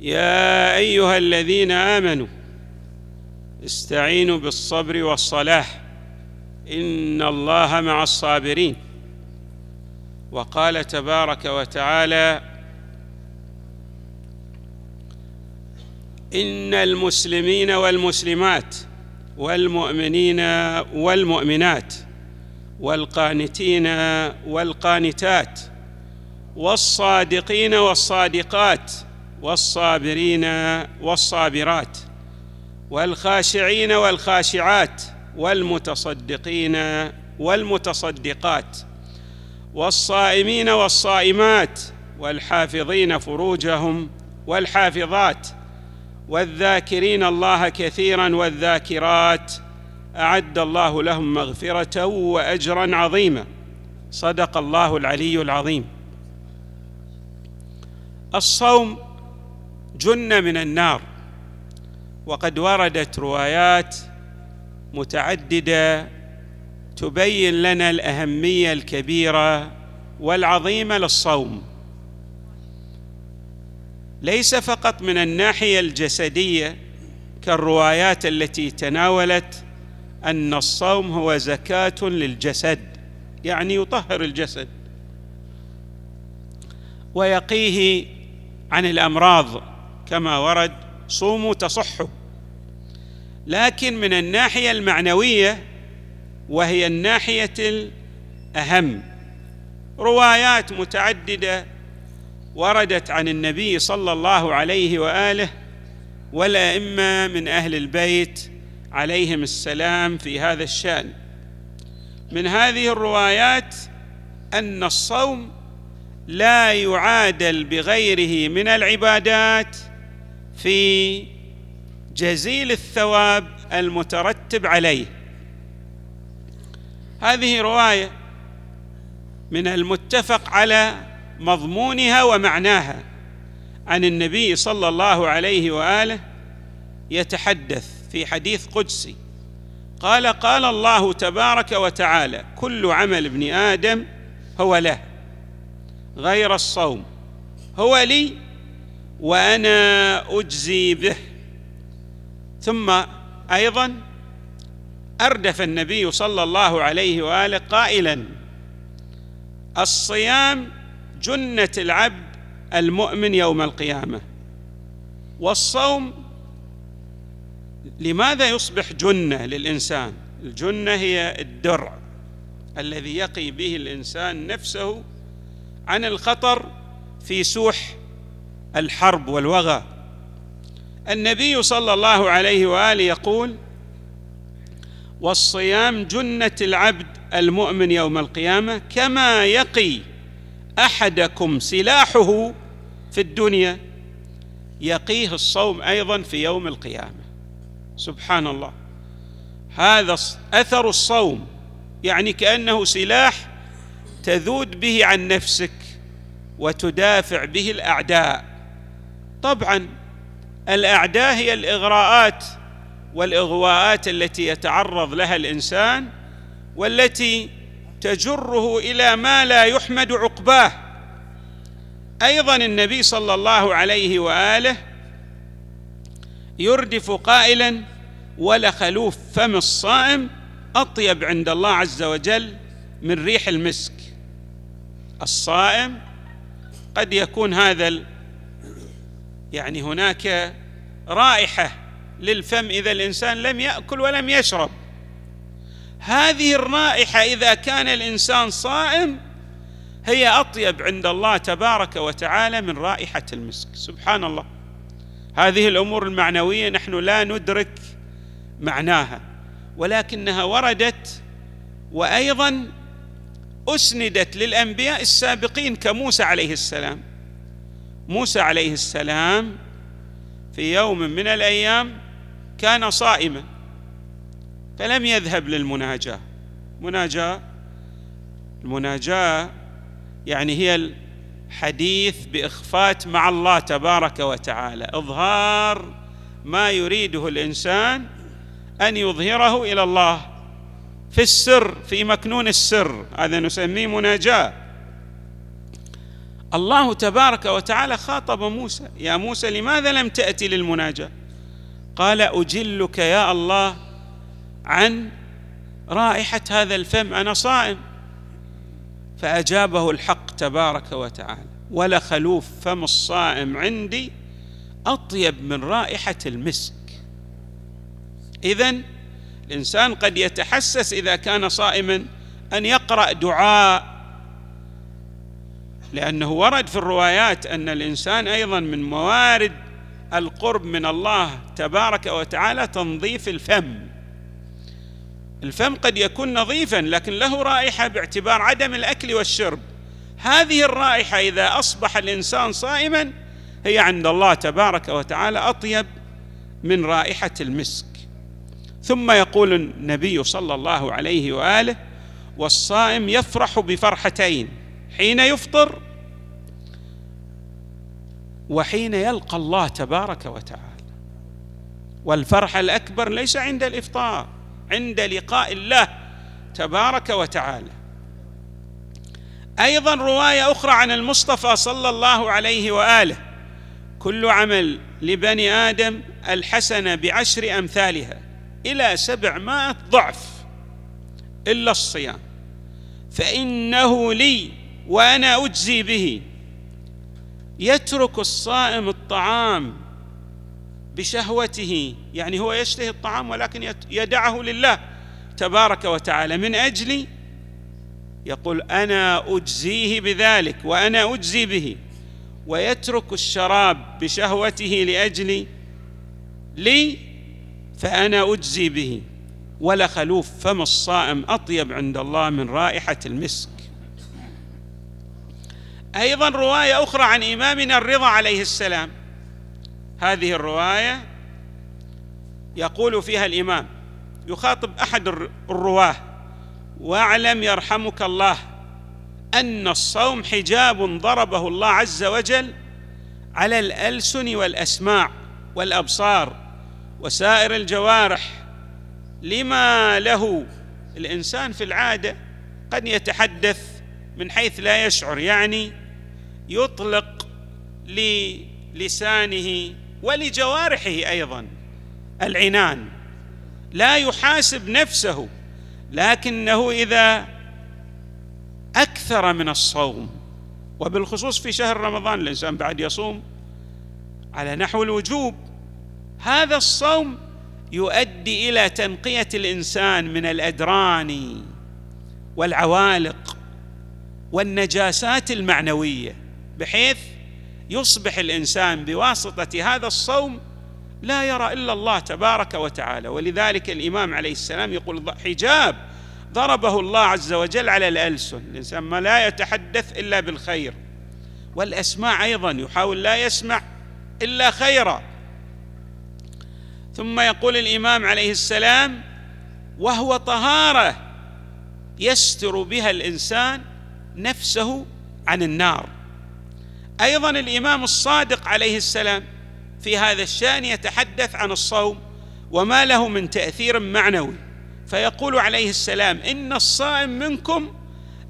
يا أيها الذين آمنوا استعينوا بالصبر والصلاه إن الله مع الصابرين. وقال تبارك وتعالى إن المسلمين والمسلمات والمؤمنين والمؤمنات والقانتين والقانتات والصادقين والصادقات والصابرين والصابرات والخاشعين والخاشعات والمتصدقين والمتصدقات والصائمين والصائمات والحافظين فروجهم والحافظات والذاكرين الله كثيرا والذاكرات أعد الله لهم مغفرة واجرا عظيما. صدق الله العلي العظيم. الصوم جن من النار. وقد وردت روايات متعددة تبين لنا الأهمية الكبيرة والعظيمة للصوم. ليس فقط من الناحية الجسدية كالروايات التي تناولت أن الصوم هو زكاة للجسد يعني يطهر الجسد. ويقيه عن الأمراض. كما ورد صوموا تصحوا. لكن من الناحية المعنوية وهي الناحية الأهم. روايات متعددة وردت عن النبي صلى الله عليه وآله والائمه من أهل البيت عليهم السلام في هذا الشأن. من هذه الروايات أن الصوم لا يعادل بغيره من العبادات في جزيل الثواب المترتب عليه. هذه رواية من المتفق على مضمونها ومعناها عن النبي صلى الله عليه وآله يتحدث في حديث قدسي. قال قال الله تبارك وتعالى كل عمل ابن آدم هو له غير الصوم هو لي وأنا أجزي به. ثم أيضا أردف النبي صلى الله عليه وآله قائلا الصيام جنة العبد المؤمن يوم القيامة والصوم لماذا يصبح جنة للإنسان؟ الجنة هي الدرع الذي يقي به الإنسان نفسه عن الخطر في سوح الحرب والوغى. النبي صلى الله عليه وآله يقول والصيام جنة العبد المؤمن يوم القيامة كما يقي أحدكم سلاحه في الدنيا يقيه الصوم أيضا في يوم القيامة. سبحان الله هذا أثر الصوم يعني كأنه سلاح تذود به عن نفسك وتدافع به الأعداء. طبعا الأعداء هي الإغراءات والإغواءات التي يتعرض لها الإنسان والتي تجره إلى ما لا يحمد عقباه. أيضا النبي صلى الله عليه وآله يردف قائلا ولخلوف فم الصائم أطيب عند الله عز وجل من ريح المسك. الصائم قد يكون هذا يعني هناك رائحة للفم إذا الإنسان لم يأكل ولم يشرب. هذه الرائحة إذا كان الإنسان صائم هي أطيب عند الله تبارك وتعالى من رائحة المسك. سبحان الله. هذه الأمور المعنوية نحن لا ندرك معناها ولكنها وردت وأيضا أسندت للأنبياء السابقين كموسى عليه السلام. موسى عليه السلام في يوم من الأيام كان صائما فلم يذهب للمناجاة. مناجاة المناجاة يعني هي الحديث باخفات مع الله تبارك وتعالى إظهار ما يريده الإنسان أن يظهره إلى الله في السر في مكنون السر هذا نسميه مناجاة. الله تبارك وتعالى خاطب موسى. يا موسى لماذا لم تأتي للمناجاة؟ قال أجلك يا الله عن رائحة هذا الفم أنا صائم. فأجابه الحق تبارك وتعالى ولخلوف فم الصائم عندي أطيب من رائحة المسك. إذن الإنسان قد يتحسس إذا كان صائما أن يقرأ دعاء لأنه ورد في الروايات أن الإنسان أيضا من موارد القرب من الله تبارك وتعالى تنظيف الفم. الفم قد يكون نظيفا لكن له رائحة باعتبار عدم الأكل والشرب. هذه الرائحة إذا أصبح الإنسان صائما هي عند الله تبارك وتعالى أطيب من رائحة المسك. ثم يقول النبي صلى الله عليه وآله والصائم يفرح بفرحتين حين يفطر وحين يلقى الله تبارك وتعالى. والفرح الأكبر ليس عند الإفطار عند لقاء الله تبارك وتعالى. أيضا رواية أخرى عن المصطفى صلى الله عليه وآله كل عمل لبني آدم الحسنه بعشر أمثالها إلى سبعمائة ضعف إلا الصيام. فإنه لي وأنا أجزي به. يترك الصائم الطعام بشهوته يعني هو يشتهي الطعام ولكن يدعه لله تبارك وتعالى. من أجلي يقول أنا أجزيه بذلك وأنا أجزي به. ويترك الشراب بشهوته لأجلي لي فأنا أجزي به. ولخلوف فم الصائم أطيب عند الله من رائحة المسك. أيضا رواية أخرى عن إمامنا الرضا عليه السلام. هذه الرواية يقول فيها الإمام يخاطب أحد الرواة واعلم يرحمك الله أن الصوم حجاب ضربه الله عز وجل على الألسن والأسماع والأبصار وسائر الجوارح. لما له الإنسان في العادة قد يتحدث من حيث لا يشعر يعني يطلق للسانه ولجوارحه أيضا. العنان لا يحاسب نفسه لكنه إذا أكثر من الصوم وبالخصوص في شهر رمضان الإنسان بعد يصوم على نحو الوجوب هذا الصوم يؤدي إلى تنقية الإنسان من الأدران والعوالق والنجاسات المعنوية. بحيث يصبح الإنسان بواسطة هذا الصوم لا يرى إلا الله تبارك وتعالى. ولذلك الإمام عليه السلام يقول حجاب ضربه الله عز وجل على الألسن. الإنسان ما لا يتحدث إلا بالخير. والاسماع أيضا يحاول لا يسمع إلا خيرا. ثم يقول الإمام عليه السلام وهو طهارة يستر بها الإنسان نفسه عن النار أيضا الإمام الصادق عليه السلام في هذا الشأن يتحدث عن الصوم وما له من تأثير معنوي فيقول عليه السلام إن الصائم منكم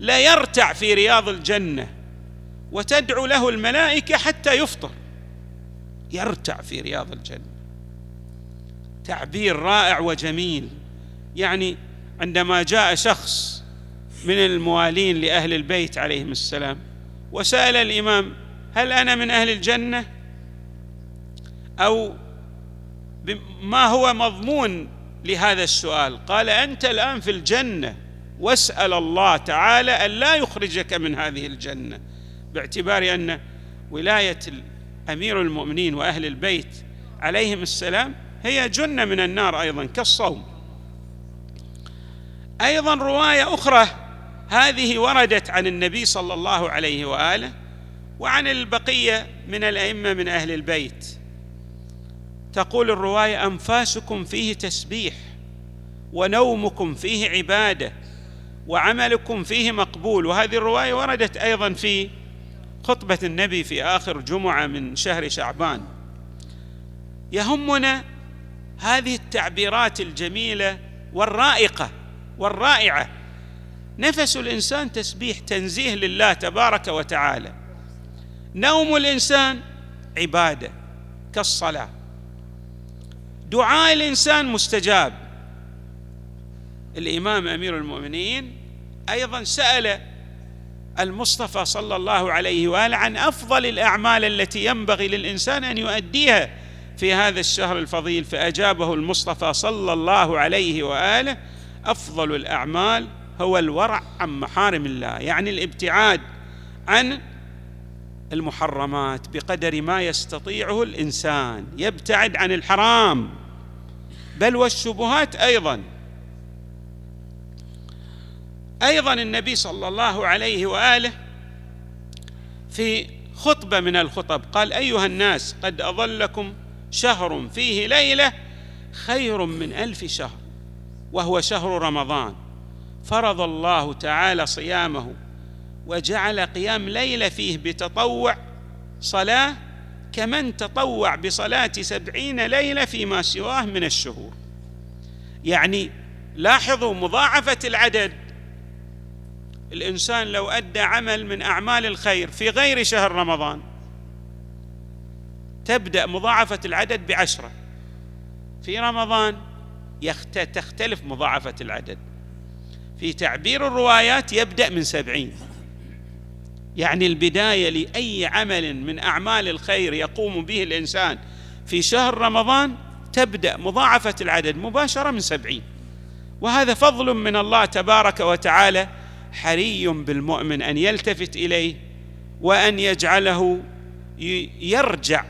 لا يرتع في رياض الجنة وتدعو له الملائكة حتى يفطر. يرتع في رياض الجنة. تعبير رائع وجميل. يعني عندما جاء شخص من الموالين لأهل البيت عليهم السلام وسأل الإمام هل أنا من أهل الجنة؟ أو ما هو مضمون لهذا السؤال؟ قال أنت الآن في الجنة واسأل الله تعالى أن لا يخرجك من هذه الجنة باعتبار أن ولاية امير المؤمنين وأهل البيت عليهم السلام هي جنة من النار أيضا كالصوم. أيضا رواية أخرى هذه وردت عن النبي صلى الله عليه وآله وعن البقية من الأئمة من أهل البيت. تقول الرواية أنفاسكم فيه تسبيح ونومكم فيه عبادة وعملكم فيه مقبول. وهذه الرواية وردت أيضا في خطبة النبي في آخر جمعة من شهر شعبان. يهمنا هذه التعبيرات الجميلة والرائقة والرائعة. نفس الإنسان تسبيح تنزيه لله تبارك وتعالى. نوم الإنسان عبادة كالصلاة. دعاء الإنسان مستجاب. الإمام أمير المؤمنين أيضا سأل المصطفى صلى الله عليه وآله عن أفضل الأعمال التي ينبغي للإنسان أن يؤديها في هذا الشهر الفضيل فأجابه المصطفى صلى الله عليه وآله أفضل الأعمال هو الورع عن محارم الله يعني الابتعاد عن المحرمات بقدر ما يستطيعه الإنسان يبتعد عن الحرام. بل والشبهات أيضا. أيضا النبي صلى الله عليه وآله في خطبة من الخطب قال أيها الناس قد أظلكم شهر فيه ليلة خير من ألف شهر وهو شهر رمضان. فرض الله تعالى صيامه وجعل قيام ليلة فيه بتطوع صلاة كمن تطوع بصلاة سبعين ليلة فيما سواه من الشهور. يعني لاحظوا مضاعفة العدد. الإنسان لو أدى عمل من أعمال الخير في غير شهر رمضان تبدأ مضاعفة العدد بعشرة. في رمضان تختلف مضاعفة العدد. في تعبير الروايات يبدأ من سبعين. يعني البداية لأي عمل من أعمال الخير يقوم به الإنسان في شهر رمضان تبدأ مضاعفة العدد مباشرة من سبعين. وهذا فضل من الله تبارك وتعالى حري بالمؤمن أن يلتفت إليه وأن يجعله يرجع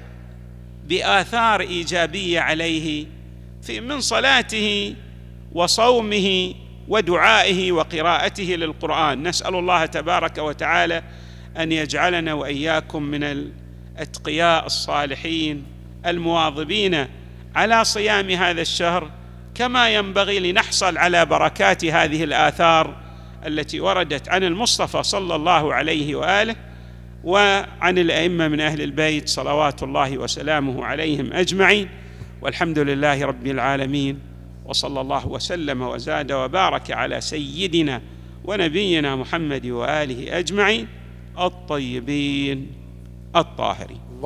بآثار إيجابية عليه في من صلاته وصومه ودعائه وقراءته للقرآن. نسأل الله تبارك وتعالى أن يجعلنا وإياكم من الأتقياء الصالحين المواظبين على صيام هذا الشهر كما ينبغي لنحصل على بركات هذه الآثار التي وردت عن المصطفى صلى الله عليه وآله وعن الأئمة من أهل البيت صلوات الله وسلامه عليهم أجمعين. والحمد لله رب العالمين وصلى الله وسلم وزاد وبارك على سيدنا ونبينا محمد وآله أجمعين. الطيبين الطاهرين.